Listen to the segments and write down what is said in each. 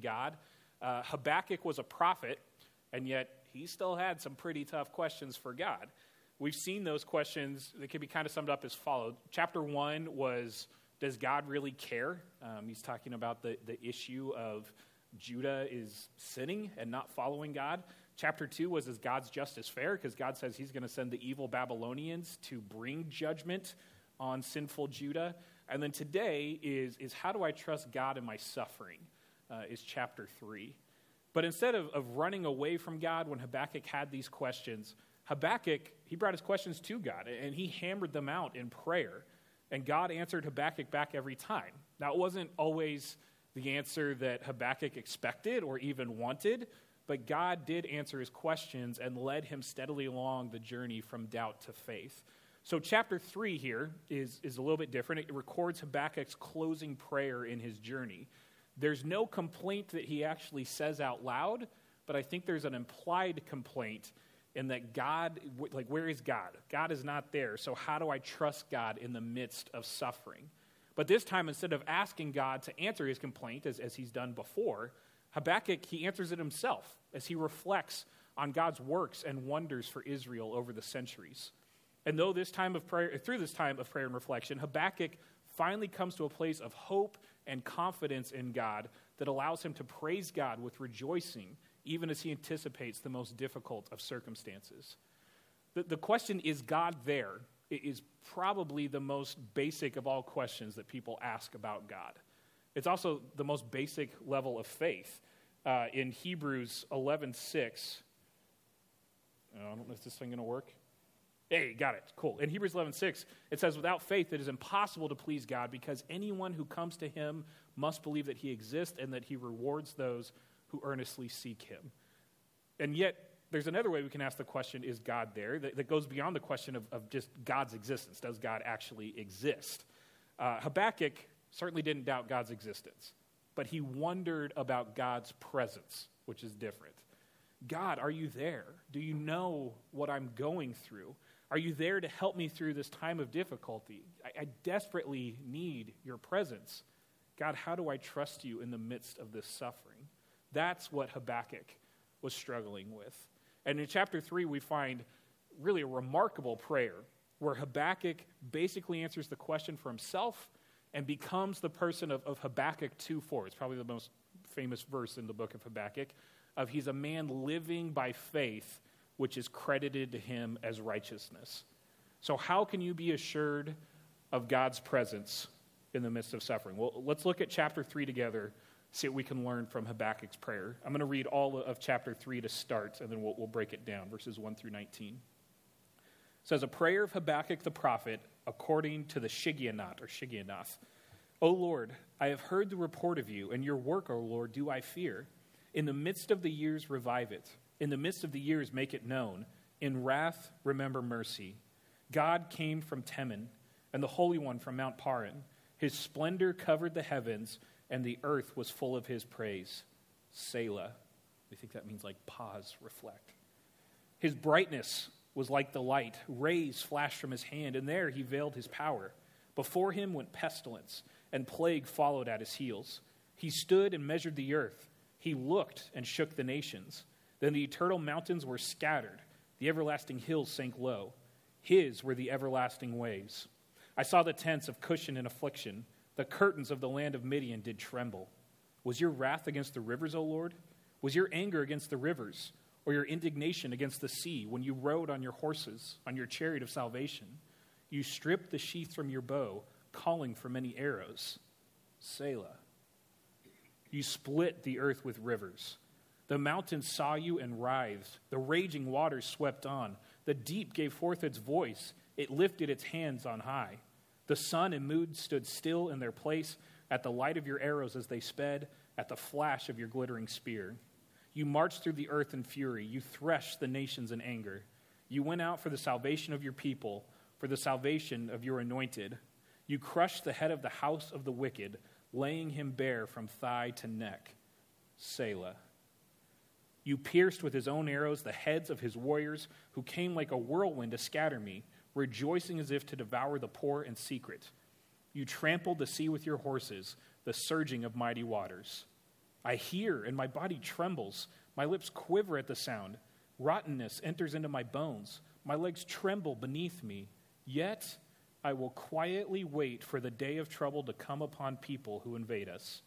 God. Uh, Habakkuk was a prophet, and yet he still had some pretty tough questions for God. We've seen those questions that can be kind of summed up as followed. Chapter one was Does God really care? Um, he's talking about the, the issue of Judah is sinning and not following God. Chapter 2 was Is God's justice fair? Because God says he's going to send the evil Babylonians to bring judgment on sinful Judah. And then today is, is How do I trust God in my suffering? Uh, is chapter 3. But instead of, of running away from God when Habakkuk had these questions, Habakkuk, he brought his questions to God and he hammered them out in prayer. And God answered Habakkuk back every time. Now, it wasn't always the answer that Habakkuk expected or even wanted, but God did answer his questions and led him steadily along the journey from doubt to faith. So, chapter 3 here is, is a little bit different. It records Habakkuk's closing prayer in his journey. There's no complaint that he actually says out loud, but I think there's an implied complaint in that God, like, where is God? God is not there. So, how do I trust God in the midst of suffering? But this time, instead of asking God to answer his complaint, as, as he's done before, Habakkuk, he answers it himself as he reflects on God's works and wonders for Israel over the centuries. And though this time of prayer, through this time of prayer and reflection, Habakkuk finally comes to a place of hope and confidence in God that allows him to praise God with rejoicing, even as he anticipates the most difficult of circumstances. The, the question, is God there? is probably the most basic of all questions that people ask about God. It's also the most basic level of faith. Uh, in Hebrews 11 6, I don't know if this thing going to work. Hey, got it. Cool. In Hebrews 11 6, it says, Without faith, it is impossible to please God because anyone who comes to him must believe that he exists and that he rewards those who earnestly seek him. And yet, there's another way we can ask the question is God there? That, that goes beyond the question of, of, just God's existence. Does God actually exist? Uh, Habakkuk certainly didn't doubt God's existence, but he wondered about God's presence, which is different. God, are you there? Do you know what I'm going through? Are you there to help me through this time of difficulty? I, I desperately need your presence. God, how do I trust you in the midst of this suffering? That's what Habakkuk was struggling with. And in chapter 3, we find really a remarkable prayer where Habakkuk basically answers the question for himself and becomes the person of, of Habakkuk 2 4. It's probably the most famous verse in the book of Habakkuk of he's a man living by faith which is credited to him as righteousness. So how can you be assured of God's presence in the midst of suffering? Well, let's look at chapter 3 together see what we can learn from Habakkuk's prayer. I'm going to read all of chapter 3 to start, and then we'll, we'll break it down, verses 1 through 19. It says, A prayer of Habakkuk the prophet according to the Shigionoth, or Shigionoth. O Lord, I have heard the report of you, and your work, O Lord, do I fear. In the midst of the years, revive it. In the midst of the years, make it known. In wrath, remember mercy. God came from Teman, and the Holy One from Mount Paran. His splendor covered the heavens and the earth was full of his praise. Selah. We think that means like pause, reflect. His brightness was like the light. Rays flashed from his hand, and there he veiled his power. Before him went pestilence, and plague followed at his heels. He stood and measured the earth. He looked and shook the nations. Then the eternal mountains were scattered, the everlasting hills sank low. His were the everlasting ways. I saw the tents of Cushan in affliction the curtains of the land of Midian did tremble. Was your wrath against the rivers, O Lord? Was your anger against the rivers, or your indignation against the sea when you rode on your horses, on your chariot of salvation? You stripped the sheath from your bow, calling for many arrows. Selah. You split the earth with rivers. The mountains saw you and writhed. The raging waters swept on. The deep gave forth its voice. It lifted its hands on high. The sun and moon stood still in their place at the light of your arrows as they sped, at the flash of your glittering spear. You marched through the earth in fury. You threshed the nations in anger. You went out for the salvation of your people, for the salvation of your anointed. You crushed the head of the house of the wicked, laying him bare from thigh to neck. Selah. You pierced with his own arrows the heads of his warriors, who came like a whirlwind to scatter me rejoicing as if to devour the poor in secret. You trampled the sea with your horses, the surging of mighty waters. I hear, and my body trembles. My lips quiver at the sound. Rottenness enters into my bones. My legs tremble beneath me. Yet I will quietly wait for the day of trouble to come upon people who invade us.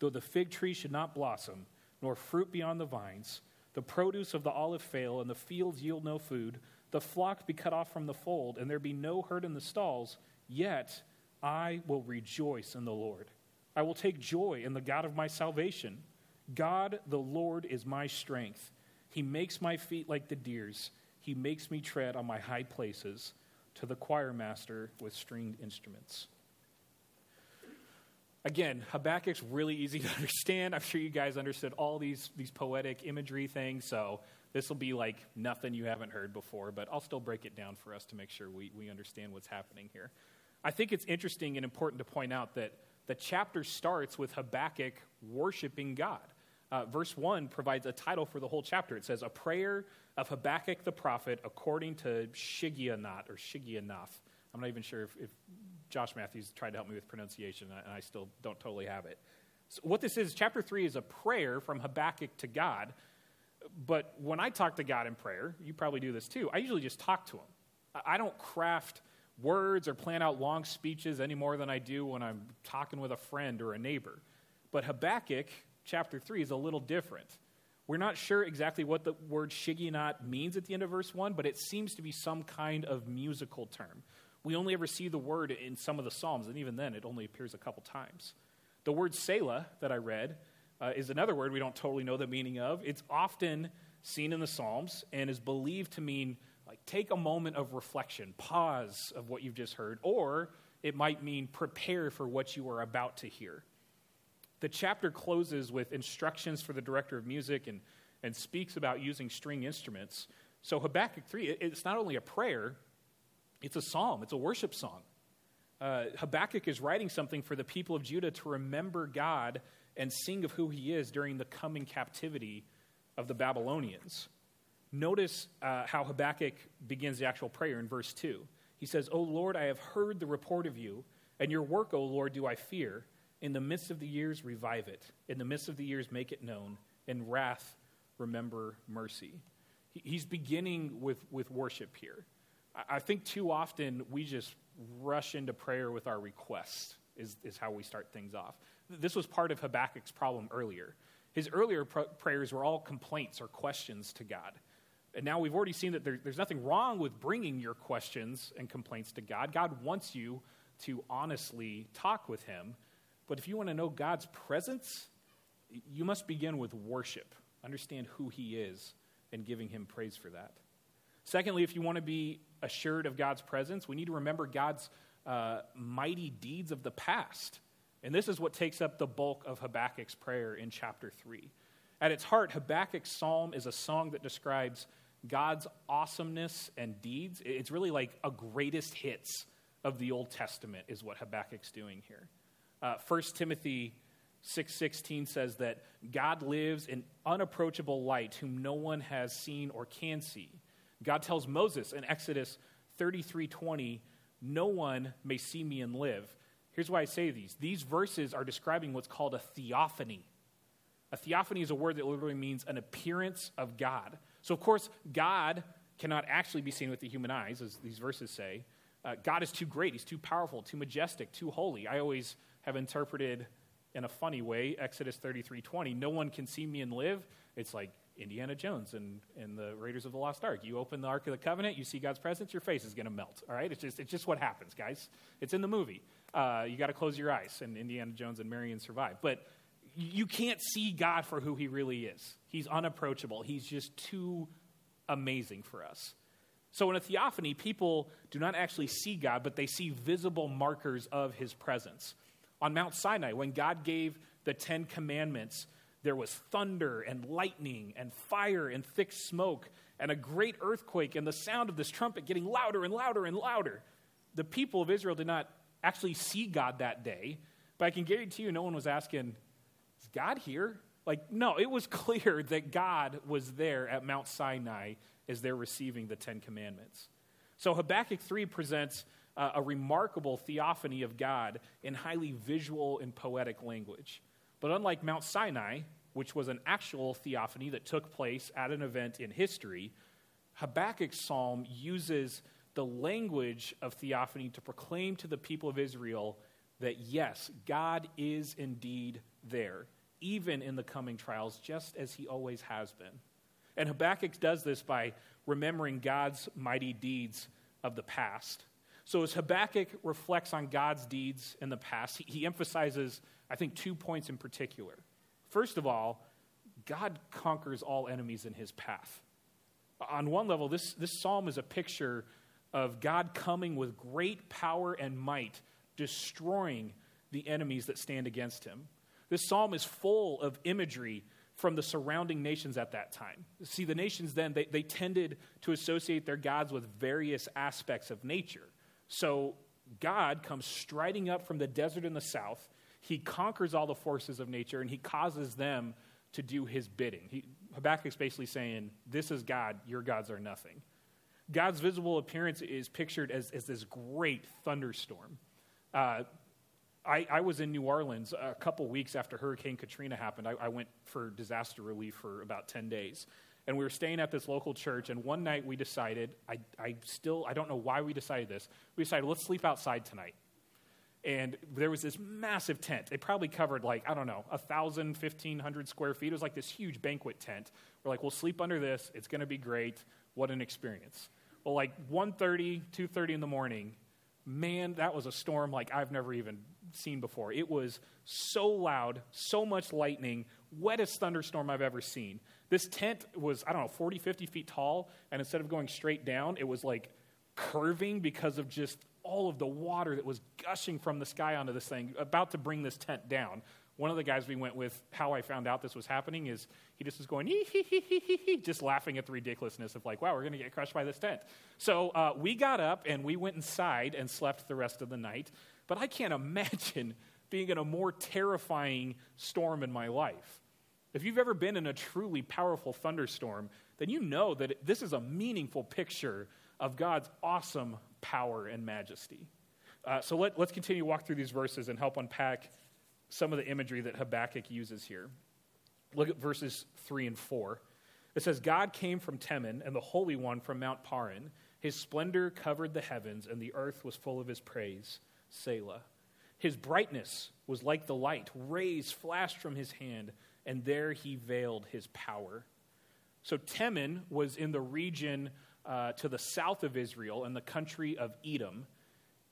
Though the fig tree should not blossom, nor fruit beyond the vines, the produce of the olive fail, and the fields yield no food, the flock be cut off from the fold, and there be no herd in the stalls, yet I will rejoice in the Lord. I will take joy in the God of my salvation. God the Lord is my strength. He makes my feet like the deer's. He makes me tread on my high places to the choir master with stringed instruments. Again, Habakkuk's really easy to understand. I'm sure you guys understood all these, these poetic imagery things, so this will be like nothing you haven't heard before, but I'll still break it down for us to make sure we, we understand what's happening here. I think it's interesting and important to point out that the chapter starts with Habakkuk worshiping God. Uh, verse 1 provides a title for the whole chapter. It says, A Prayer of Habakkuk the Prophet according to Shigionoth or Shigionoth. I'm not even sure if, if, Josh Matthews tried to help me with pronunciation, and I still don't totally have it. So what this is, chapter 3 is a prayer from Habakkuk to God. But when I talk to God in prayer, you probably do this too, I usually just talk to Him. I don't craft words or plan out long speeches any more than I do when I'm talking with a friend or a neighbor. But Habakkuk, chapter 3, is a little different. We're not sure exactly what the word Shigionoth means at the end of verse 1, but it seems to be some kind of musical term. We only ever see the word in some of the Psalms, and even then it only appears a couple times. The word Selah that I read uh, is another word we don't totally know the meaning of. It's often seen in the Psalms and is believed to mean like take a moment of reflection, pause of what you've just heard, or it might mean prepare for what you are about to hear. The chapter closes with instructions for the director of music and, and speaks about using string instruments. So, Habakkuk 3, it's not only a prayer, it's a psalm, it's a worship song. Uh, Habakkuk is writing something for the people of Judah to remember God and sing of who he is during the coming captivity of the Babylonians. Notice uh, how Habakkuk begins the actual prayer in verse 2. He says, O Lord, I have heard the report of you, and your work, O Lord, do I fear. In the midst of the years, revive it. In the midst of the years, make it known. In wrath, remember mercy. He's beginning with, with worship here. I think too often we just rush into prayer with our requests, is, is how we start things off. This was part of Habakkuk's problem earlier. His earlier pr- prayers were all complaints or questions to God. And now we've already seen that there, there's nothing wrong with bringing your questions and complaints to God. God wants you to honestly talk with Him. But if you want to know God's presence, you must begin with worship. Understand who He is and giving Him praise for that. Secondly, if you want to be assured of God's presence, we need to remember God's uh, mighty deeds of the past. And this is what takes up the bulk of Habakkuk's prayer in chapter 3. At its heart, Habakkuk's psalm is a song that describes God's awesomeness and deeds. It's really like a greatest hits of the Old Testament is what Habakkuk's doing here. Uh, 1 Timothy 6:16 says that God lives in unapproachable light whom no one has seen or can see. God tells Moses in Exodus 33:20, "No one may see me and live." Here's why I say these. These verses are describing what's called a theophany. A theophany is a word that literally means an appearance of God. So, of course, God cannot actually be seen with the human eyes, as these verses say. Uh, God is too great, He's too powerful, too majestic, too holy. I always have interpreted in a funny way Exodus 33:20. No one can see me and live. It's like Indiana Jones and, and the Raiders of the Lost Ark. You open the Ark of the Covenant, you see God's presence, your face is going to melt. All right? It's just, it's just what happens, guys. It's in the movie. Uh, you got to close your eyes, and Indiana Jones and Marion survive. But you can't see God for who he really is. He's unapproachable. He's just too amazing for us. So in a theophany, people do not actually see God, but they see visible markers of his presence. On Mount Sinai, when God gave the Ten Commandments, there was thunder and lightning and fire and thick smoke and a great earthquake and the sound of this trumpet getting louder and louder and louder. The people of Israel did not actually see God that day, but I can guarantee you no one was asking, is God here? Like, no, it was clear that God was there at Mount Sinai as they're receiving the Ten Commandments. So Habakkuk 3 presents uh, a remarkable theophany of God in highly visual and poetic language. But unlike Mount Sinai, which was an actual theophany that took place at an event in history, Habakkuk's psalm uses the language of theophany to proclaim to the people of Israel that yes, God is indeed there, even in the coming trials, just as he always has been. And Habakkuk does this by remembering God's mighty deeds of the past. So, as Habakkuk reflects on God's deeds in the past, he, he emphasizes, I think, two points in particular. First of all, God conquers all enemies in his path. On one level, this, this psalm is a picture of God coming with great power and might, destroying the enemies that stand against him. This psalm is full of imagery from the surrounding nations at that time. See, the nations then, they, they tended to associate their gods with various aspects of nature. So God comes striding up from the desert in the south. He conquers all the forces of nature and he causes them to do his bidding. He, Habakkuk's basically saying, This is God, your gods are nothing. God's visible appearance is pictured as, as this great thunderstorm. Uh, I, I, was in New Orleans a couple weeks after Hurricane Katrina happened. I, I, went for disaster relief for about 10 days. And we were staying at this local church, and one night we decided, I, I still, I don't know why we decided this. We decided, let's sleep outside tonight. And there was this massive tent. It probably covered like, I don't know, 1,000, 1,500 square feet. It was like this huge banquet tent. We're like, we'll sleep under this. It's going to be great. What an experience. Well, like 1.30, 2.30 in the morning, man, that was a storm like I've never even seen before. It was so loud, so much lightning, wettest thunderstorm I've ever seen. This tent was, I don't know, 40, 50 feet tall, and instead of going straight down, it was like curving because of just all of the water that was gushing from the sky onto this thing, about to bring this tent down. One of the guys we went with, how I found out this was happening is he just was going, hee, hee, hee, hee, hee, just laughing at the ridiculousness of like, wow, we're going to get crushed by this tent. So uh, we got up and we went inside and slept the rest of the night. But I can't imagine being in a more terrifying storm in my life. If you've ever been in a truly powerful thunderstorm, then you know that this is a meaningful picture of God's awesome power and majesty. Uh, so let, us continue to walk through these verses and help unpack some of the imagery that Habakkuk uses here. Look at verses 3 and 4. It says, God came from Teman and the Holy One from Mount Paran. His splendor covered the heavens, and the earth was full of his praise. Selah. His brightness was like the light. Rays flashed from his hand, and there he veiled his power. So Teman was in the region uh, to the south of Israel in the country of Edom.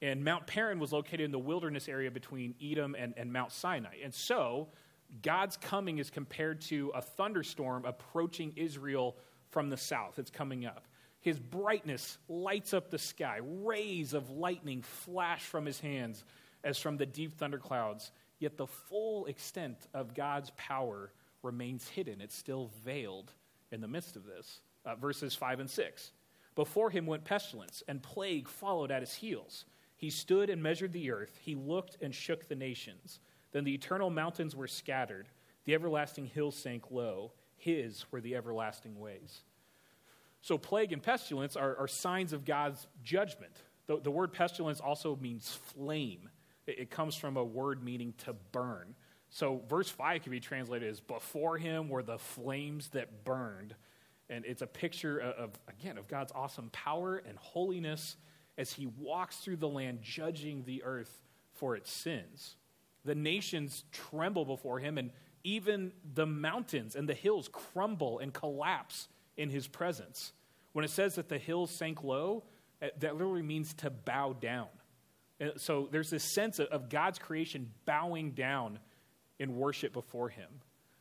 And Mount Paran was located in the wilderness area between Edom and, and Mount Sinai. And so, God's coming is compared to a thunderstorm approaching Israel from the south. It's coming up. His brightness lights up the sky. Rays of lightning flash from his hands as from the deep thunderclouds. Yet the full extent of God's power remains hidden. It's still veiled in the midst of this. Uh, verses 5 and 6. Before him went pestilence, and plague followed at his heels. He stood and measured the earth. He looked and shook the nations. Then the eternal mountains were scattered. The everlasting hills sank low. His were the everlasting ways. So, plague and pestilence are, are signs of God's judgment. The, the, word pestilence also means flame, it, it comes from a word meaning to burn. So, verse 5 can be translated as Before him were the flames that burned. And it's a picture of, again, of God's awesome power and holiness as he walks through the land, judging the earth for its sins. The nations tremble before him, and even the mountains and the hills crumble and collapse in his presence. When it says that the hills sank low, eh, that literally means to bow down. Eh, so there's this sense of God's creation bowing down in worship before him.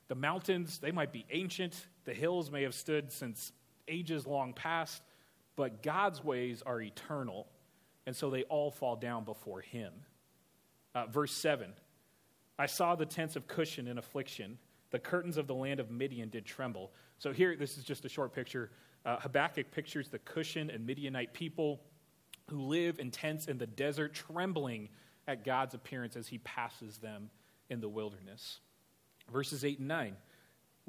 The mountains, they might be ancient, the hills may have stood since ages long past, but God's ways are eternal, and so they all fall down before him. Uh, verse 7 I saw the tents of Cushan in affliction. The curtains of the land of Midian did tremble. So here, this is just a short picture. Uh, Habakkuk pictures the Cushan and Midianite people who live in tents in the desert, trembling at God's appearance as he passes them in the wilderness. Verses 8 and 9.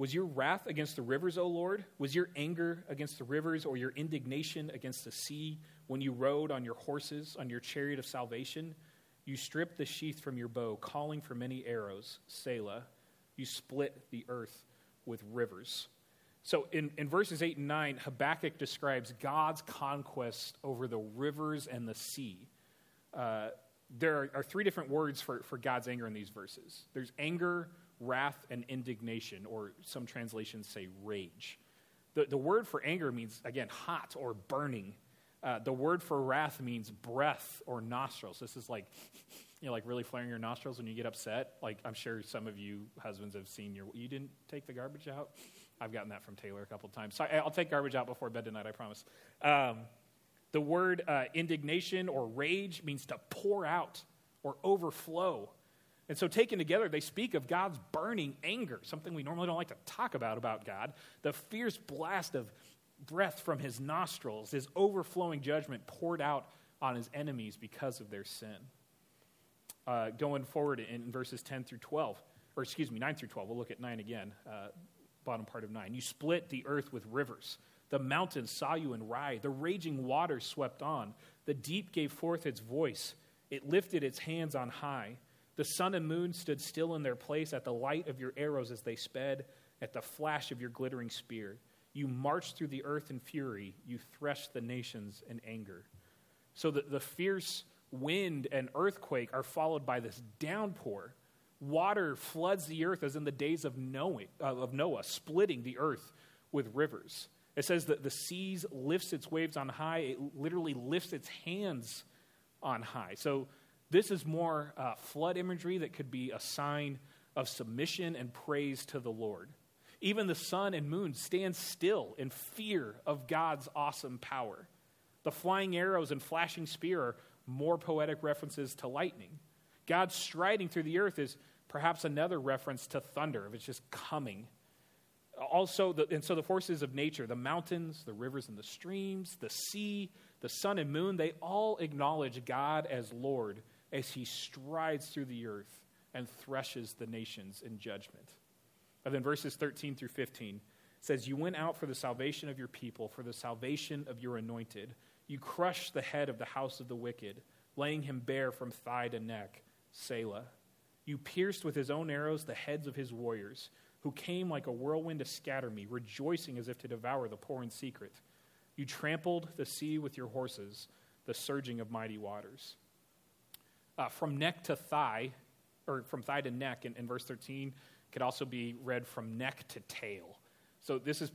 Was your wrath against the rivers, O Lord? Was your anger against the rivers or your indignation against the sea when you rode on your horses, on your chariot of salvation? You stripped the sheath from your bow, calling for many arrows, Selah. You split the earth with rivers. So in, in verses 8 and 9, Habakkuk describes God's conquest over the rivers and the sea. Uh, there are, are, three different words for, for God's anger in these verses there's anger, wrath, and indignation, or some translations say rage. The, the word for anger means, again, hot or burning. Uh, the word for wrath means breath or nostrils. This is like, you know, like really flaring your nostrils when you get upset. Like I'm sure some of you husbands have seen your. You didn't take the garbage out. I've gotten that from Taylor a couple times. So I, will take garbage out before bed tonight. I promise. Um, the word uh, indignation or rage means to pour out or overflow. And so, taken together, they speak of God's burning anger, something we normally don't like to talk about about God. The fierce blast of breath from his nostrils, his overflowing judgment poured out on his enemies because of their sin. Uh, going forward in verses 10 through 12, or excuse me, 9 through 12, we'll look at 9 again, uh, bottom part of 9. You split the earth with rivers. The mountains saw you and writhed. The raging waters swept on. The deep gave forth its voice. It lifted its hands on high. The sun and moon stood still in their place at the light of your arrows as they sped, at the flash of your glittering spear. You marched through the earth in fury. You threshed the nations in anger. So the, the fierce wind and earthquake are followed by this downpour. Water floods the earth as in the days of Noah, uh, of Noah splitting the earth with rivers. It says that the seas lifts its waves on high. It literally lifts its hands on high. So this is more uh, flood imagery that could be a sign of submission and praise to the Lord. Even the sun and moon stand still in fear of God's awesome power. The flying arrows and flashing spear are more poetic references to lightning. God striding through the earth is perhaps another reference to thunder, if it's just coming. Also, the, and so the forces of nature, the mountains, the rivers and the streams, the sea, the sun and moon, they all acknowledge God as Lord as he strides through the earth and threshes the nations in judgment. And then verses 13 through 15 says, You went out for the salvation of your people, for the salvation of your anointed. You crushed the head of the house of the wicked, laying him bare from thigh to neck. Selah. You pierced with his own arrows the heads of his warriors, who came like a whirlwind to scatter me, rejoicing as if to devour the poor in secret. You trampled the sea with your horses, the surging of mighty waters. Uh, from neck to thigh, or from thigh to neck in, in verse 13, could also be read from neck to tail. So this is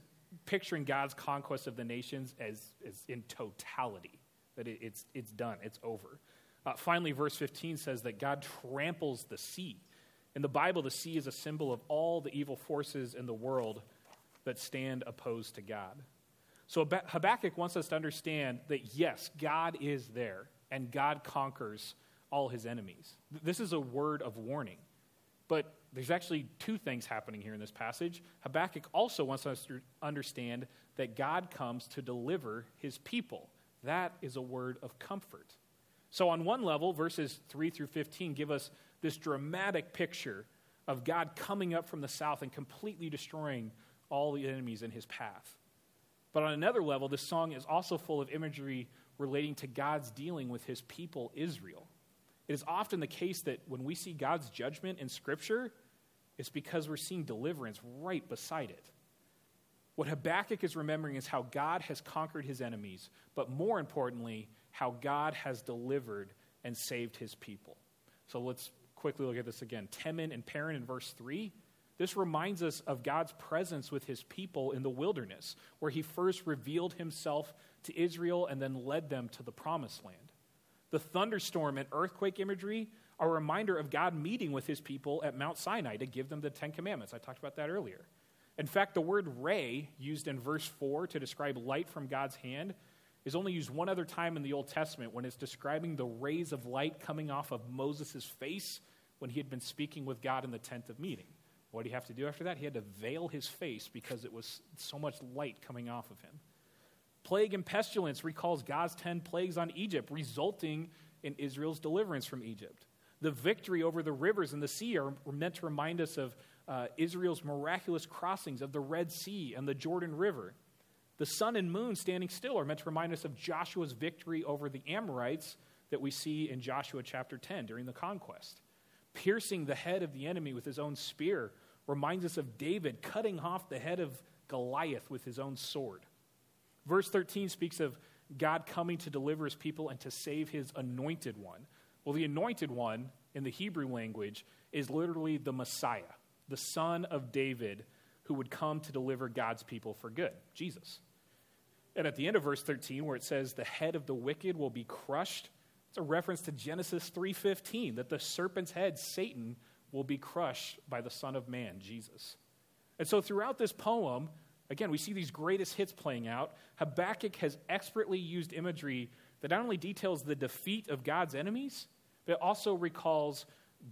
picturing God's conquest of the nations as, as in totality, that it, it's, it's done, it's over. Uh, finally, verse 15 says that God tramples the sea. In the Bible, the sea is a symbol of all the evil forces in the world that stand opposed to God. So Habakkuk wants us to understand that yes, God is there and God conquers all his enemies. This is a word of warning. But there's actually two things happening here in this passage. Habakkuk also wants us to understand that God comes to deliver his people. That is a word of comfort. So, on one level, verses 3 through 15 give us this dramatic picture of God coming up from the south and completely destroying all the enemies in his path. But on another level, this song is also full of imagery relating to God's dealing with his people, Israel. It is often the case that when we see God's judgment in Scripture, it's because we're seeing deliverance right beside it. What Habakkuk is remembering is how God has conquered his enemies, but more importantly, how God has delivered and saved his people. So let's quickly look at this again. Teman and Paran in verse 3. This reminds us of God's presence with his people in the wilderness, where he first revealed himself to Israel and then led them to the promised land. The thunderstorm and earthquake imagery are a reminder of God meeting with his people at Mount Sinai to give them the Ten Commandments. I talked about that earlier. In fact, the word ray, used in verse 4 to describe light from God's hand, is only used one other time in the Old Testament when it's describing the rays of light coming off of Moses' face when he had been speaking with God in the tent of meeting. What did he have to do after that? He had to veil his face because it was so much light coming off of him. Plague and pestilence recalls God's 10 plagues on Egypt, resulting in Israel's deliverance from Egypt. The victory over the rivers and the sea are meant to remind us of uh, Israel's miraculous crossings of the Red Sea and the Jordan River. The sun and moon standing still are meant to remind us of Joshua's victory over the Amorites that we see in Joshua chapter 10 during the conquest. Piercing the head of the enemy with his own spear reminds us of David cutting off the head of Goliath with his own sword. Verse 13 speaks of God coming to deliver his people and to save his anointed one. Well, the anointed one in the Hebrew language is literally the Messiah, the son of David who would come to deliver God's people for good, Jesus. And at the end of verse 13 where it says the head of the wicked will be crushed, it's a reference to Genesis 3:15 that the serpent's head Satan will be crushed by the son of man, Jesus. And so throughout this poem, again, we see these greatest hits playing out. Habakkuk has expertly used imagery that not only details the defeat of God's enemies, but also recalls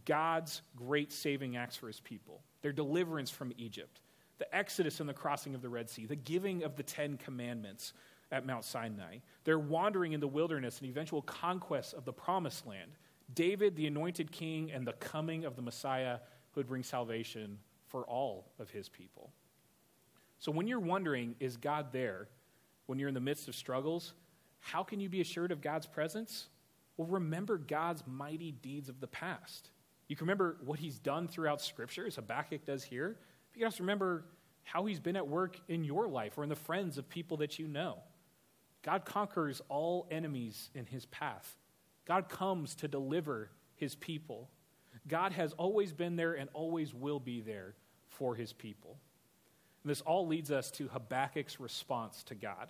God's great saving acts for his people, their deliverance from Egypt, the exodus and the crossing of the Red Sea, the giving of the Ten Commandments at Mount Sinai, their wandering in the wilderness and eventual conquest of the promised land, David, the anointed king, and the coming of the Messiah who would bring salvation for all of his people. So when you're wondering, is God there when you're in the midst of struggles? How can you be assured of God's presence? Well, remember God's mighty deeds of the past. You can remember what he's done throughout Scripture, as Habakkuk does here. But you can also remember how he's been at work in your life or in the friends of people that you know. God conquers all enemies in his path. God comes to deliver his people. God has always been there and always will be there for his people. And this all leads us to Habakkuk's response to God.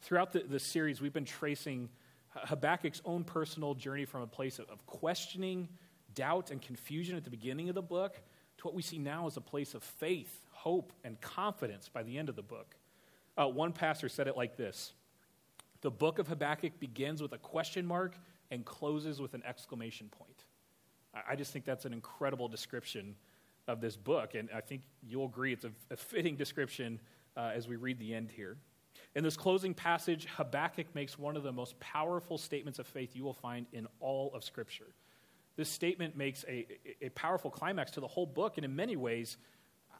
Throughout the, the series, we've been tracing Habakkuk's own personal journey from a place of, of questioning, doubt, and confusion at the beginning of the book to what we see now as a place of faith, hope, and confidence by the end of the book. Uh, one pastor said it like this The book of Habakkuk begins with a question mark and closes with an exclamation point. I, I just think that's an incredible description of this book, and I think you'll agree it's a, a fitting description uh, as we read the end here. In this closing passage, Habakkuk makes one of the most powerful statements of faith you will find in all of Scripture. This statement makes a, a powerful climax to the whole book, and in many ways,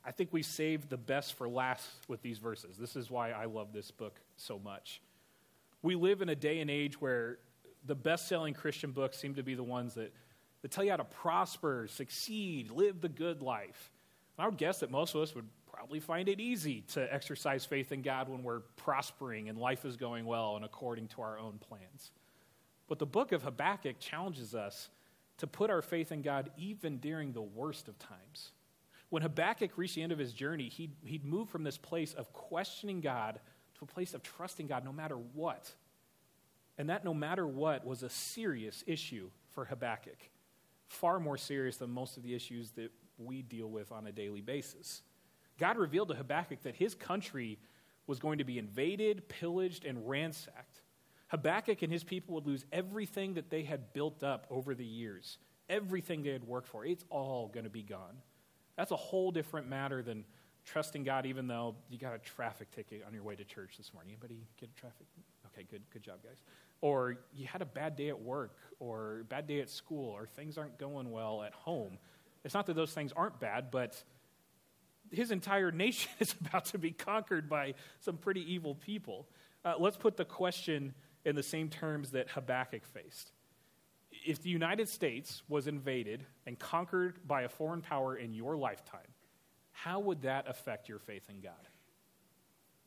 I think we saved the best for last with these verses. This is why I love this book so much. We live in a day and age where the best selling Christian books seem to be the ones that, that tell you how to prosper, succeed, live the good life. And I would guess that most of us would probably find it easy to exercise faith in God when we're prospering and life is going well and according to our own plans. But the book of Habakkuk challenges us to put our faith in God even during the worst of times. When Habakkuk reached the end of his journey, he'd, he'd moved from this place of questioning God to a place of trusting God no matter what. And that no matter what was a serious issue for Habakkuk, far more serious than most of the issues that we deal with on a daily basis. God revealed to Habakkuk that his country was going to be invaded, pillaged, and ransacked. Habakkuk and his people would lose everything that they had built up over the years, everything they had worked for. It's all going to be gone. That's a whole different matter than trusting God, even though you got a traffic ticket on your way to church this morning. Anybody get a traffic? Okay, good, good job, guys. Or you had a bad day at work, or bad day at school, or things aren't going well at home. It's not that those things aren't bad, but his entire nation is about to be conquered by some pretty evil people. Uh, let's put the question in the same terms that Habakkuk faced. If the United States was invaded and conquered by a foreign power in your lifetime, how would that affect your faith in God?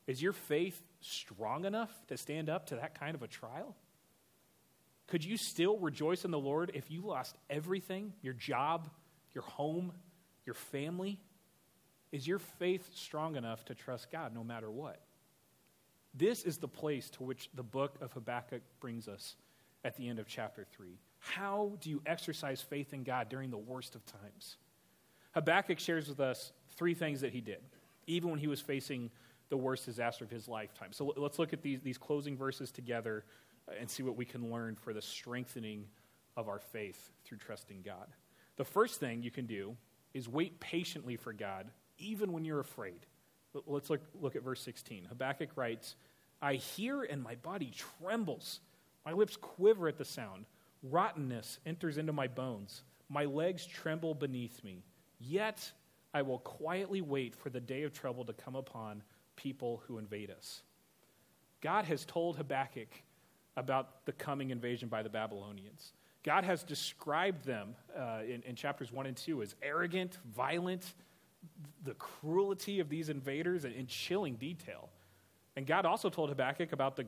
Is your faith strong enough to stand up to that kind of a trial? Could you still rejoice in the Lord if you lost everything your job, your home, your family? Is your faith strong enough to trust God no matter what? This is the place to which the book of Habakkuk brings us at the end of chapter 3. How do you exercise faith in God during the worst of times? Habakkuk shares with us three things that he did, even when he was facing the worst disaster of his lifetime. So let's look at these, these closing verses together uh, and see what we can learn for the strengthening of our faith through trusting God. The first thing you can do is wait patiently for God, even when you're afraid. Let's look, look at verse 16. Habakkuk writes, I hear and my body trembles. My lips quiver at the sound. Rottenness enters into my bones. My legs tremble beneath me. Yet I will quietly wait for the day of trouble to come upon people who invade us. God has told Habakkuk about the coming invasion by the Babylonians. God has described them uh, in, in chapters 1 and 2 as arrogant, violent, the cruelty of these invaders in chilling detail. And God also told Habakkuk about the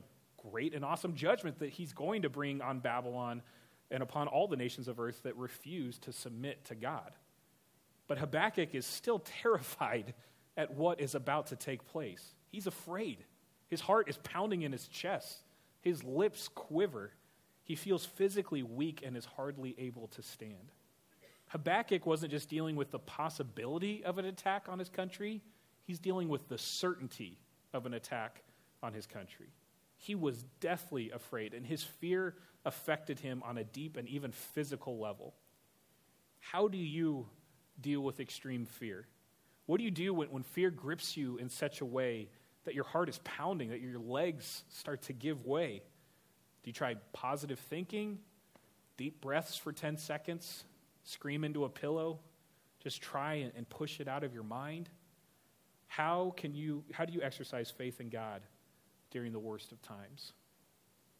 great and awesome judgment that he's going to bring on Babylon and upon all the nations of earth that refuse to submit to God. But Habakkuk is still terrified at what is about to take place. He's afraid. His heart is pounding in his chest, his lips quiver. He feels physically weak and is hardly able to stand. Habakkuk wasn't just dealing with the possibility of an attack on his country, he's dealing with the certainty of an attack on his country. He was deathly afraid, and his fear affected him on a deep and even physical level. How do you deal with extreme fear? What do you do when, when fear grips you in such a way that your heart is pounding, that your legs start to give way? Do you try positive thinking, deep breaths for 10 seconds, scream into a pillow, just try and, and push it out of your mind? How, can you, how do you exercise faith in God during the worst of times?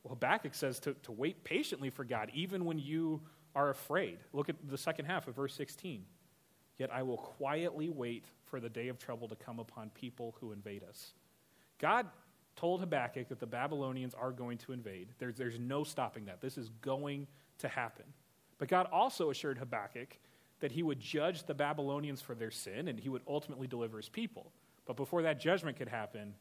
Well, Habakkuk says to, to wait patiently for God, even when you are afraid. Look at the second half of verse 16. Yet I will quietly wait for the day of trouble to come upon people who invade us. God told Habakkuk that the Babylonians are going to invade. There's, there's no stopping that. This is going to happen. But God also assured Habakkuk that he would judge the Babylonians for their sin and he would ultimately deliver his people. But before that judgment could happen,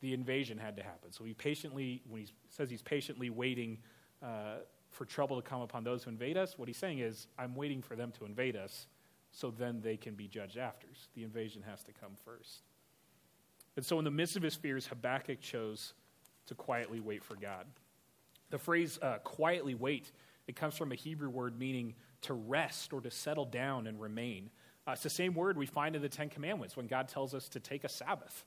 the invasion had to happen. So he patiently, when he says he's patiently waiting uh, for trouble to come upon those who invade us, what he's saying is, I'm waiting for them to invade us so then they can be judged after. The invasion has to come first. And so, in the midst of his fears, Habakkuk chose to quietly wait for God. The phrase uh, quietly wait, it comes from a Hebrew word meaning to rest or to settle down and remain. Uh, it's the same word we find in the Ten Commandments when God tells us to take a Sabbath.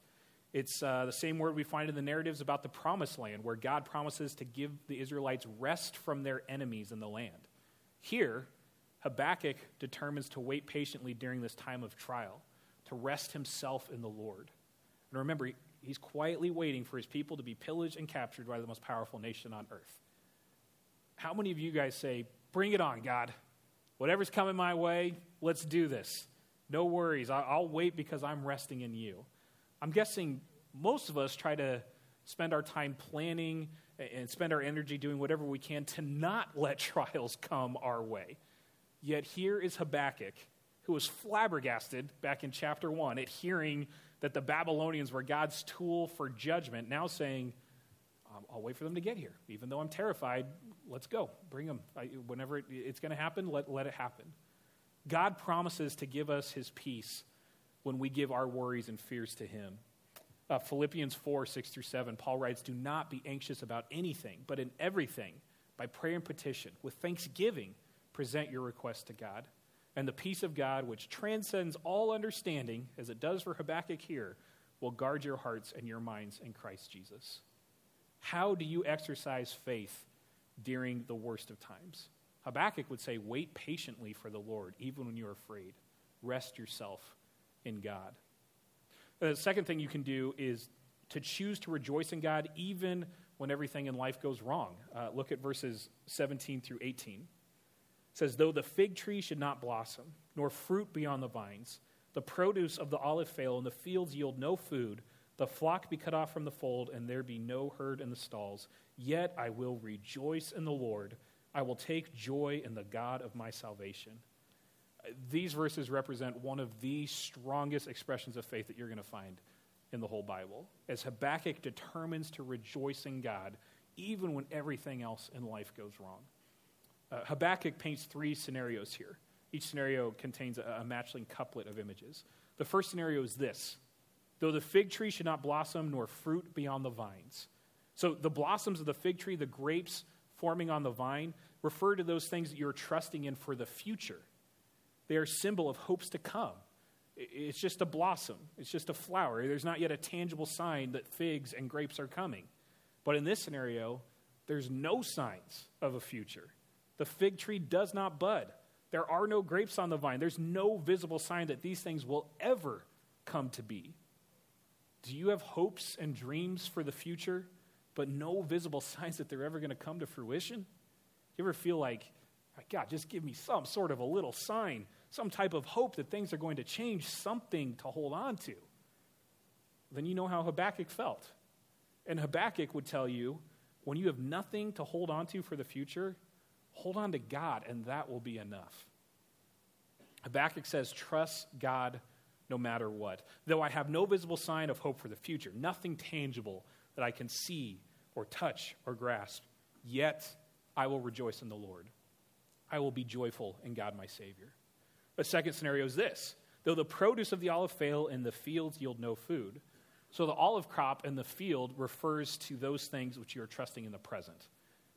It's uh, the same word we find in the narratives about the promised land, where God promises to give the Israelites rest from their enemies in the land. Here, Habakkuk determines to wait patiently during this time of trial, to rest himself in the Lord. And remember, he's quietly waiting for his people to be pillaged and captured by the most powerful nation on earth. How many of you guys say, Bring it on, God? Whatever's coming my way, let's do this. No worries. I'll wait because I'm resting in you. I'm guessing most of us try to spend our time planning and spend our energy doing whatever we can to not let trials come our way. Yet here is Habakkuk, who was flabbergasted back in chapter 1 at hearing that the Babylonians were God's tool for judgment, now saying, um, I'll wait for them to get here. Even though I'm terrified, let's go. Bring them. I, whenever it, it's going to happen, let, let it happen. God promises to give us his peace when we give our worries and fears to him. Uh, Philippians 4 6 through 7, Paul writes, Do not be anxious about anything, but in everything, by prayer and petition, with thanksgiving, present your request to God. And the peace of God, which transcends all understanding, as it does for Habakkuk here, will guard your hearts and your minds in Christ Jesus. How do you exercise faith during the worst of times? Habakkuk would say, Wait patiently for the Lord, even when you're afraid. Rest yourself in God. The second thing you can do is to choose to rejoice in God even when everything in life goes wrong. Uh, look at verses 17 through 18. Says, Though the fig tree should not blossom, nor fruit be on the vines, the produce of the olive fail, and the fields yield no food, the flock be cut off from the fold, and there be no herd in the stalls, yet I will rejoice in the Lord. I will take joy in the God of my salvation these verses represent one of the strongest expressions of faith that you're going to find in the whole Bible, as Habakkuk determines to rejoice in God even when everything else in life goes wrong. Uh, Habakkuk paints three scenarios here. Each scenario contains a, a matching couplet of images. The first scenario is this Though the fig tree should not blossom, nor fruit beyond the vines. So the blossoms of the fig tree, the grapes forming on the vine, refer to those things that you're trusting in for the future. They are symbol of hopes to come. It's just a blossom, it's just a flower. There's not yet a tangible sign that figs and grapes are coming. But in this scenario, there's no signs of a future. The fig tree does not bud. There are no grapes on the vine. There's no visible sign that these things will ever come to be. Do you have hopes and dreams for the future, but no visible signs that they're ever going to come to fruition? You ever feel like, God, just give me some sort of a little sign some type of hope that things are going to change, something to hold on to, then you know how Habakkuk felt. And Habakkuk would tell you when you have nothing to hold on to for the future, hold on to God, and that will be enough. Habakkuk says, Trust God no matter what. Though I have no visible sign of hope for the future, nothing tangible that I can see or touch or grasp, yet I will rejoice in the Lord. I will be joyful in God my Savior. A second scenario is this though the produce of the olive fail and the fields yield no food. So the olive crop in the field refers to those things which you are trusting in the present.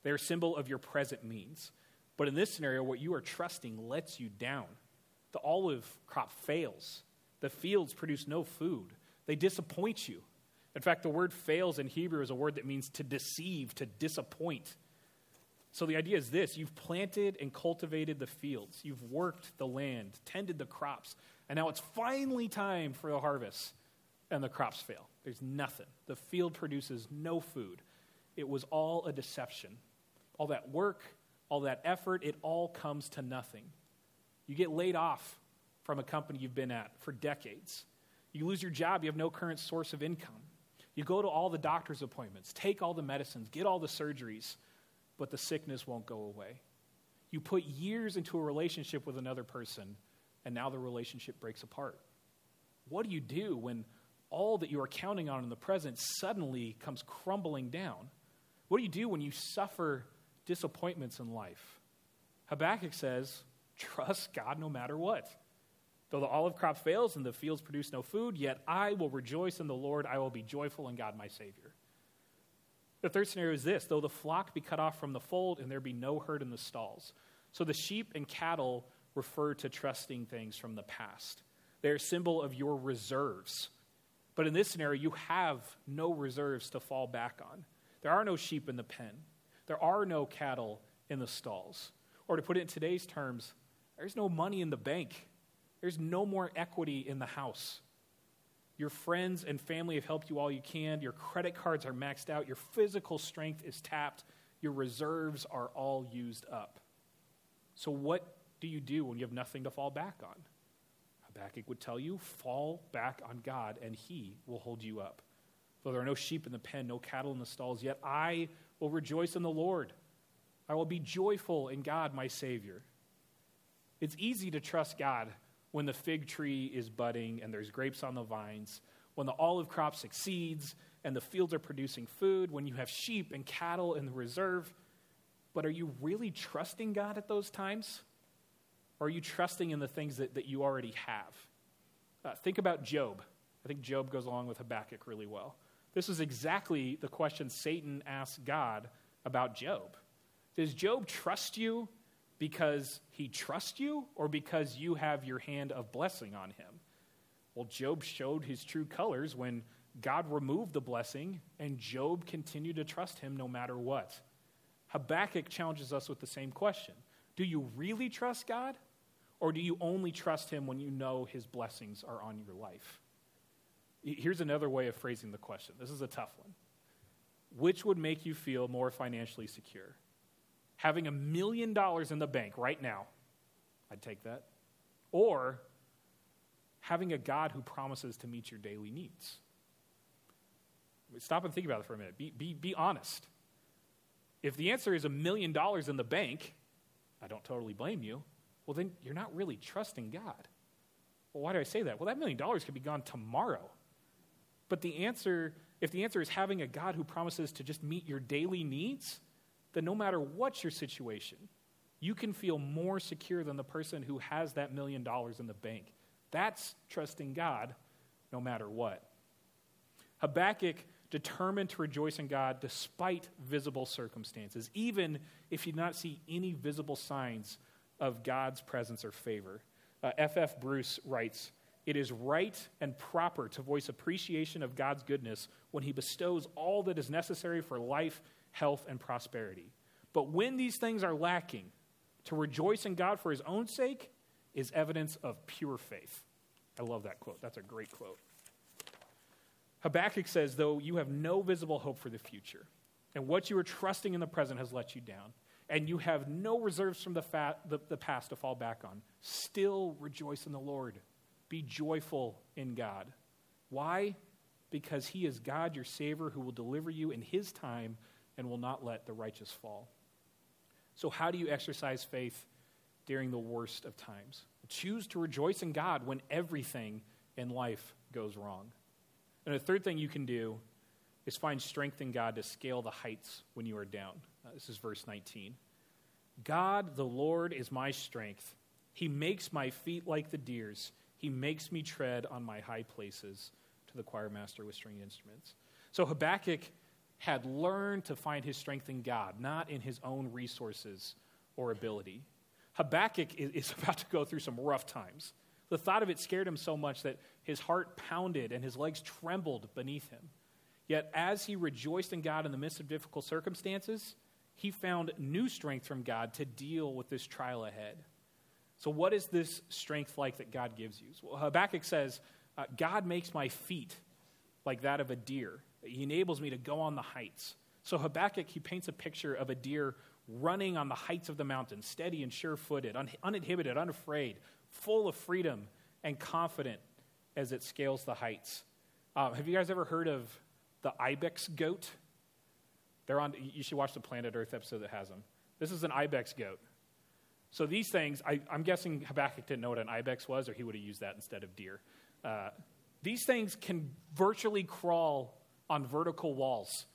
They're a symbol of your present means. But in this scenario, what you are trusting lets you down. The olive crop fails. The fields produce no food. They disappoint you. In fact, the word fails in Hebrew is a word that means to deceive, to disappoint. So the idea is this you've planted and cultivated the fields, you've worked the land, tended the crops, and now it's finally time for the harvest, and the crops fail. There's nothing. The field produces no food. It was all a deception. All that work, all that effort, it all comes to nothing. You get laid off from a company you've been at for decades. You lose your job, you have no current source of income. You go to all the doctor's appointments, take all the medicines, get all the surgeries but the sickness won't go away. You put years into a relationship with another person, and now the relationship breaks apart. What do you do when all that you are counting on in the present suddenly comes crumbling down? What do you do when you suffer disappointments in life? Habakkuk says, Trust God no matter what. Though the olive crop fails and the fields produce no food, yet I will rejoice in the Lord. I will be joyful in God my Savior. The third scenario is this though the flock be cut off from the fold and there be no herd in the stalls. So the sheep and cattle refer to trusting things from the past. They're a symbol of your reserves. But in this scenario, you have no reserves to fall back on. There are no sheep in the pen, there are no cattle in the stalls. Or to put it in today's terms, there's no money in the bank, there's no more equity in the house. Your friends and family have helped you all you can. Your credit cards are maxed out. Your physical strength is tapped. Your reserves are all used up. So, what do you do when you have nothing to fall back on? Habakkuk would tell you fall back on God, and He will hold you up. Though there are no sheep in the pen, no cattle in the stalls, yet I will rejoice in the Lord. I will be joyful in God, my Savior. It's easy to trust God when the fig tree is budding and there's grapes on the vines, when the olive crop succeeds and the fields are producing food, when you have sheep and cattle in the reserve. But are you really trusting God at those times? Or are you trusting in the things that, that you already have? Uh, think about Job. I think Job goes along with Habakkuk really well. This is exactly the question Satan asked God about Job. Does Job trust you because he trusts you or because you have your hand of blessing on him? Well, Job showed his true colors when God removed the blessing and Job continued to trust him no matter what. Habakkuk challenges us with the same question Do you really trust God or do you only trust him when you know his blessings are on your life? Here's another way of phrasing the question. This is a tough one. Which would make you feel more financially secure? having a million dollars in the bank right now, I'd take that. Or having a God who promises to meet your daily needs. Stop and think about it for a minute. Be, be, be honest. If the answer is a million dollars in the bank, I don't totally blame you. Well, then you're not really trusting God. Well, why do I say that? Well, that million dollars could be gone tomorrow. But the answer, if the answer is having a God who promises to just meet your daily needs, then no matter what your situation, you can feel more secure than the person who has that million dollars in the bank. That's trusting God no matter what. Habakkuk determined to rejoice in God despite visible circumstances, even if he did not see any visible signs of God's presence or favor. F.F. Uh, F. Bruce writes, It is right and proper to voice appreciation of God's goodness when he bestows all that is necessary for life health, and prosperity. But when these things are lacking, to rejoice in God for his own sake is evidence of pure faith. I love that quote. That's a great quote. Habakkuk says, though you have no visible hope for the future, and what you are trusting in the present has let you down, and you have no reserves from the, the, the past to fall back on, still rejoice in the Lord. Be joyful in God. Why? Because He is God, your Savior, who will deliver you in His time and will not let the righteous fall. So, how do you exercise faith during the worst of times? Choose to rejoice in God when everything in life goes wrong. And the third thing you can do is find strength in God to scale the heights when you are down. Uh, this is verse 19. God, the Lord, is my strength. He makes my feet like the deer's. He makes me tread on my high places to the choir master with stringed instruments. So Habakkuk had learned to find his strength in God, not in his own resources or ability. Habakkuk is about to go through some rough times. The thought of it scared him so much that his heart pounded and his legs trembled beneath him. Yet, as he rejoiced in God in the midst of difficult circumstances, he found new strength from God to deal with this trial ahead. So, what is this strength like that God gives you? Well, Habakkuk says, uh, God makes my feet like that of a deer. He enables me to go on the heights. So, Habakkuk, he paints a picture of a deer running on the heights of the mountain, steady and sure footed, un- uninhibited, unafraid, full of freedom and confident as it scales the heights. Uh, have you guys ever heard of the ibex goat? They're on, you should watch the Planet Earth episode that has them. This is an ibex goat. So these things, I, am guessing Habakkuk didn't know what an ibex was, or he would have used that instead of deer. Uh, these things can virtually crawl on vertical walls.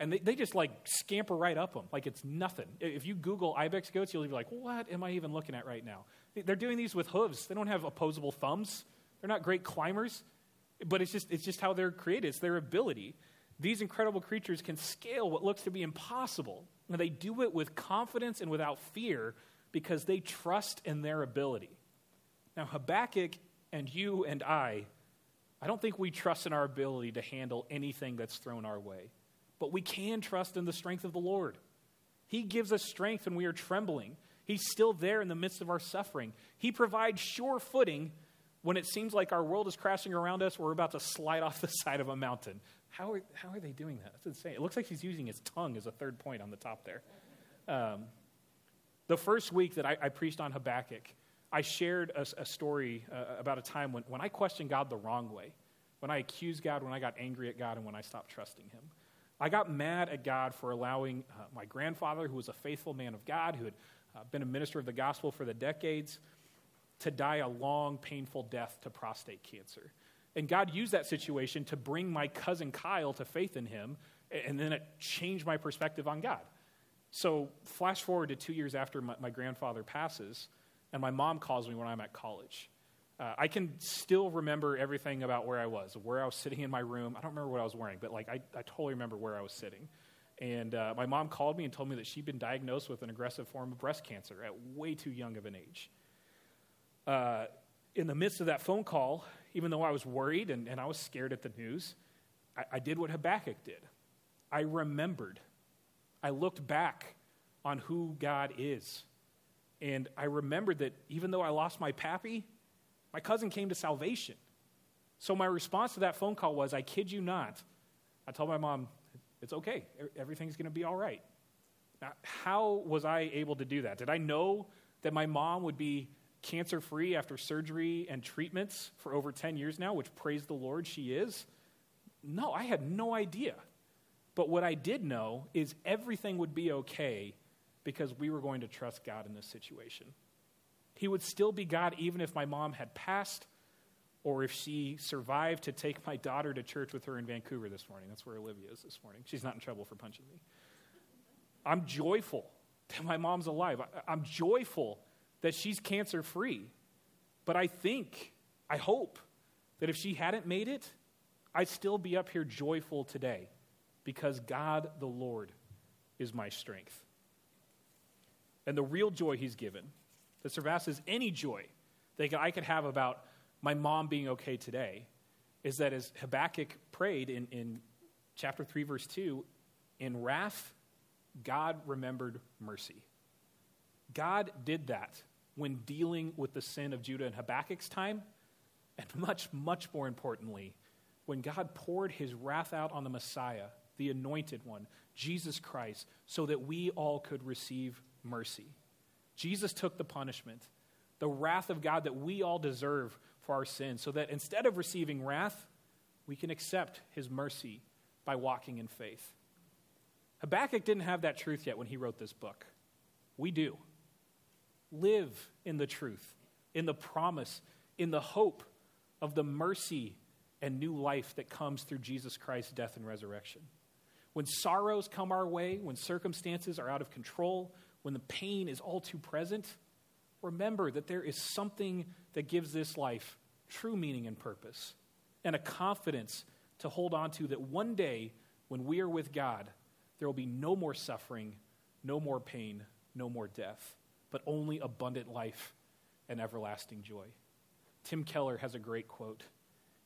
And they, they just like scamper right up them like it's nothing. If you Google ibex goats, you'll be like, what am I even looking at right now? They're doing these with hooves. They don't have opposable thumbs. They're not great climbers, but it's just, it's just how they're created. It's their ability. These incredible creatures can scale what looks to be impossible. And they do it with confidence and without fear because they trust in their ability. Now, Habakkuk and you and I, I don't think we trust in our ability to handle anything that's thrown our way. But we can trust in the strength of the Lord. He gives us strength when we are trembling. He's still there in the midst of our suffering. He provides sure footing when it seems like our world is crashing around us. We're about to slide off the side of a mountain. How are, how are they doing that? That's insane. It looks like he's using his tongue as a third point on the top there. Um, the first week that I, I, preached on Habakkuk, I shared a, a story uh, about a time when, when I questioned God the wrong way, when I accused God, when I got angry at God, and when I stopped trusting Him. I got mad at God for allowing uh, my grandfather, who was a faithful man of God, who had uh, been a minister of the gospel for the decades, to die a long, painful death to prostate cancer. And God used that situation to bring my cousin Kyle to faith in him, and then it changed my perspective on God. So, flash forward to two years after my, my grandfather passes, and my mom calls me when I'm at college. Uh, I can still remember everything about where I was, where I was sitting in my room. I don't remember what I was wearing, but like I, I totally remember where I was sitting. And uh, my mom called me and told me that she'd been diagnosed with an aggressive form of breast cancer at way too young of an age. Uh, in the midst of that phone call, even though I was worried and, and I was scared at the news, I, I did what Habakkuk did. I remembered. I looked back on who God is. And I remembered that even though I lost my pappy, my cousin came to salvation. So my response to that phone call was, I kid you not. I told my mom, it's okay. Everything's going to be all right. Now, how was I able to do that? Did I know that my mom would be cancer free after surgery and treatments for over 10 years now, which praise the Lord she is? No, I had no idea. But what I did know is everything would be okay because we were going to trust God in this situation. He would still be God even if my mom had passed or if she survived to take my daughter to church with her in Vancouver this morning. That's where Olivia is this morning. She's not in trouble for punching me. I'm joyful that my mom's alive. I'm joyful that she's cancer free. But I think, I hope, that if she hadn't made it, I'd still be up here joyful today because God the Lord is my strength. And the real joy He's given that surpasses any joy that I could have about my mom being okay today is that as Habakkuk prayed in, in chapter 3, verse 2, in wrath, God remembered mercy. God did that when dealing with the sin of Judah in Habakkuk's time, and much, much more importantly, when God poured his wrath out on the Messiah, the anointed one, Jesus Christ, so that we all could receive mercy. Jesus took the punishment, the wrath of God that we all deserve for our sins, so that instead of receiving wrath, we can accept his mercy by walking in faith. Habakkuk didn't have that truth yet when he wrote this book. We do. Live in the truth, in the promise, in the hope of the mercy and new life that comes through Jesus Christ's death and resurrection. When sorrows come our way, when circumstances are out of control, when the pain is all too present, remember that there is something that gives this life true meaning and purpose, and a confidence to hold on to that one day when we are with God, there will be no more suffering, no more pain, no more death, but only abundant life and everlasting joy. Tim Keller has a great quote.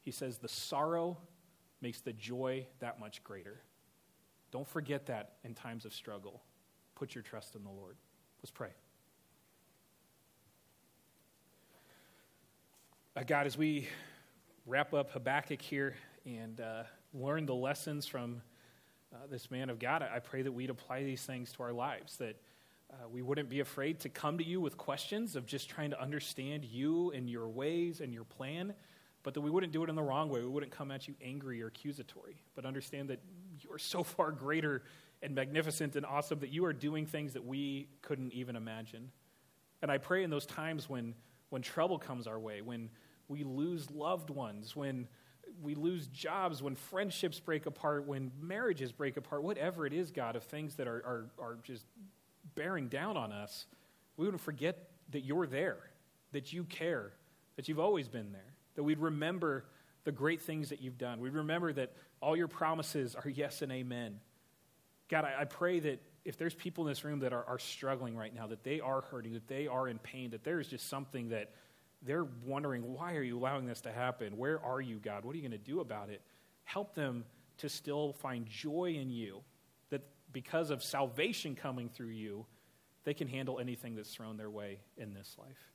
He says, The sorrow makes the joy that much greater. Don't forget that in times of struggle. Put your trust in the Lord. Let's pray. Uh, God, as we wrap up Habakkuk here and uh, learn the lessons from uh, this man of God, I pray that we'd apply these things to our lives, that uh, we wouldn't be afraid to come to you with questions of just trying to understand you and your ways and your plan, but that we wouldn't do it in the wrong way. We wouldn't come at you angry or accusatory, but understand that you are so far greater and magnificent and awesome that you are doing things that we couldn't even imagine. And I pray in those times when, when trouble comes our way, when we lose loved ones, when we lose jobs, when friendships break apart, when marriages break apart, whatever it is, God, of things that are, are, are just bearing down on us, we wouldn't forget that you're there, that you care, that you've always been there, that we'd remember the great things that you've done. We'd remember that all your promises are yes and amen. God, I, I pray that if there's people in this room that are, are struggling right now, that they are hurting, that they are in pain, that there is just something that they're wondering, why are you allowing this to happen? Where are you, God? What are you going to do about it? Help them to still find joy in you, that because of salvation coming through you, they can handle anything that's thrown their way in this life.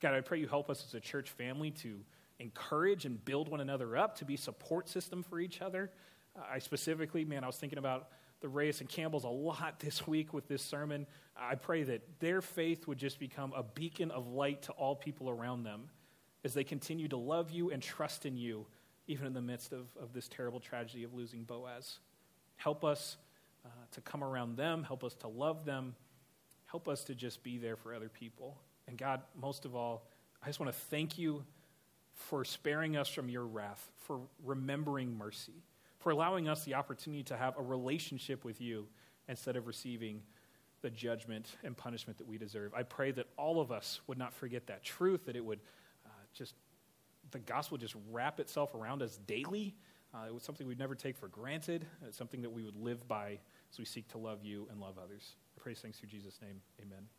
God, I pray you help us as a church family to encourage and build one another up, to be support system for each other. Uh, I specifically, man, I was thinking about the Reyes and Campbells a lot this week with this sermon. I pray that their faith would just become a beacon of light to all people around them as they continue to love you and trust in you, even in the midst of, of this terrible tragedy of losing Boaz. Help us uh, to come around them, help us to love them, help us to just be there for other people. And God, most of all, I just want to thank you for sparing us from your wrath, for remembering mercy, for allowing us the opportunity to have a relationship with you instead of receiving the judgment and punishment that we deserve. I pray that all of us would not forget that truth, that it would uh, just, the gospel just wrap itself around us daily. Uh, it was something we'd never take for granted. It's something that we would live by as we seek to love you and love others. I pray things through Jesus' name. Amen.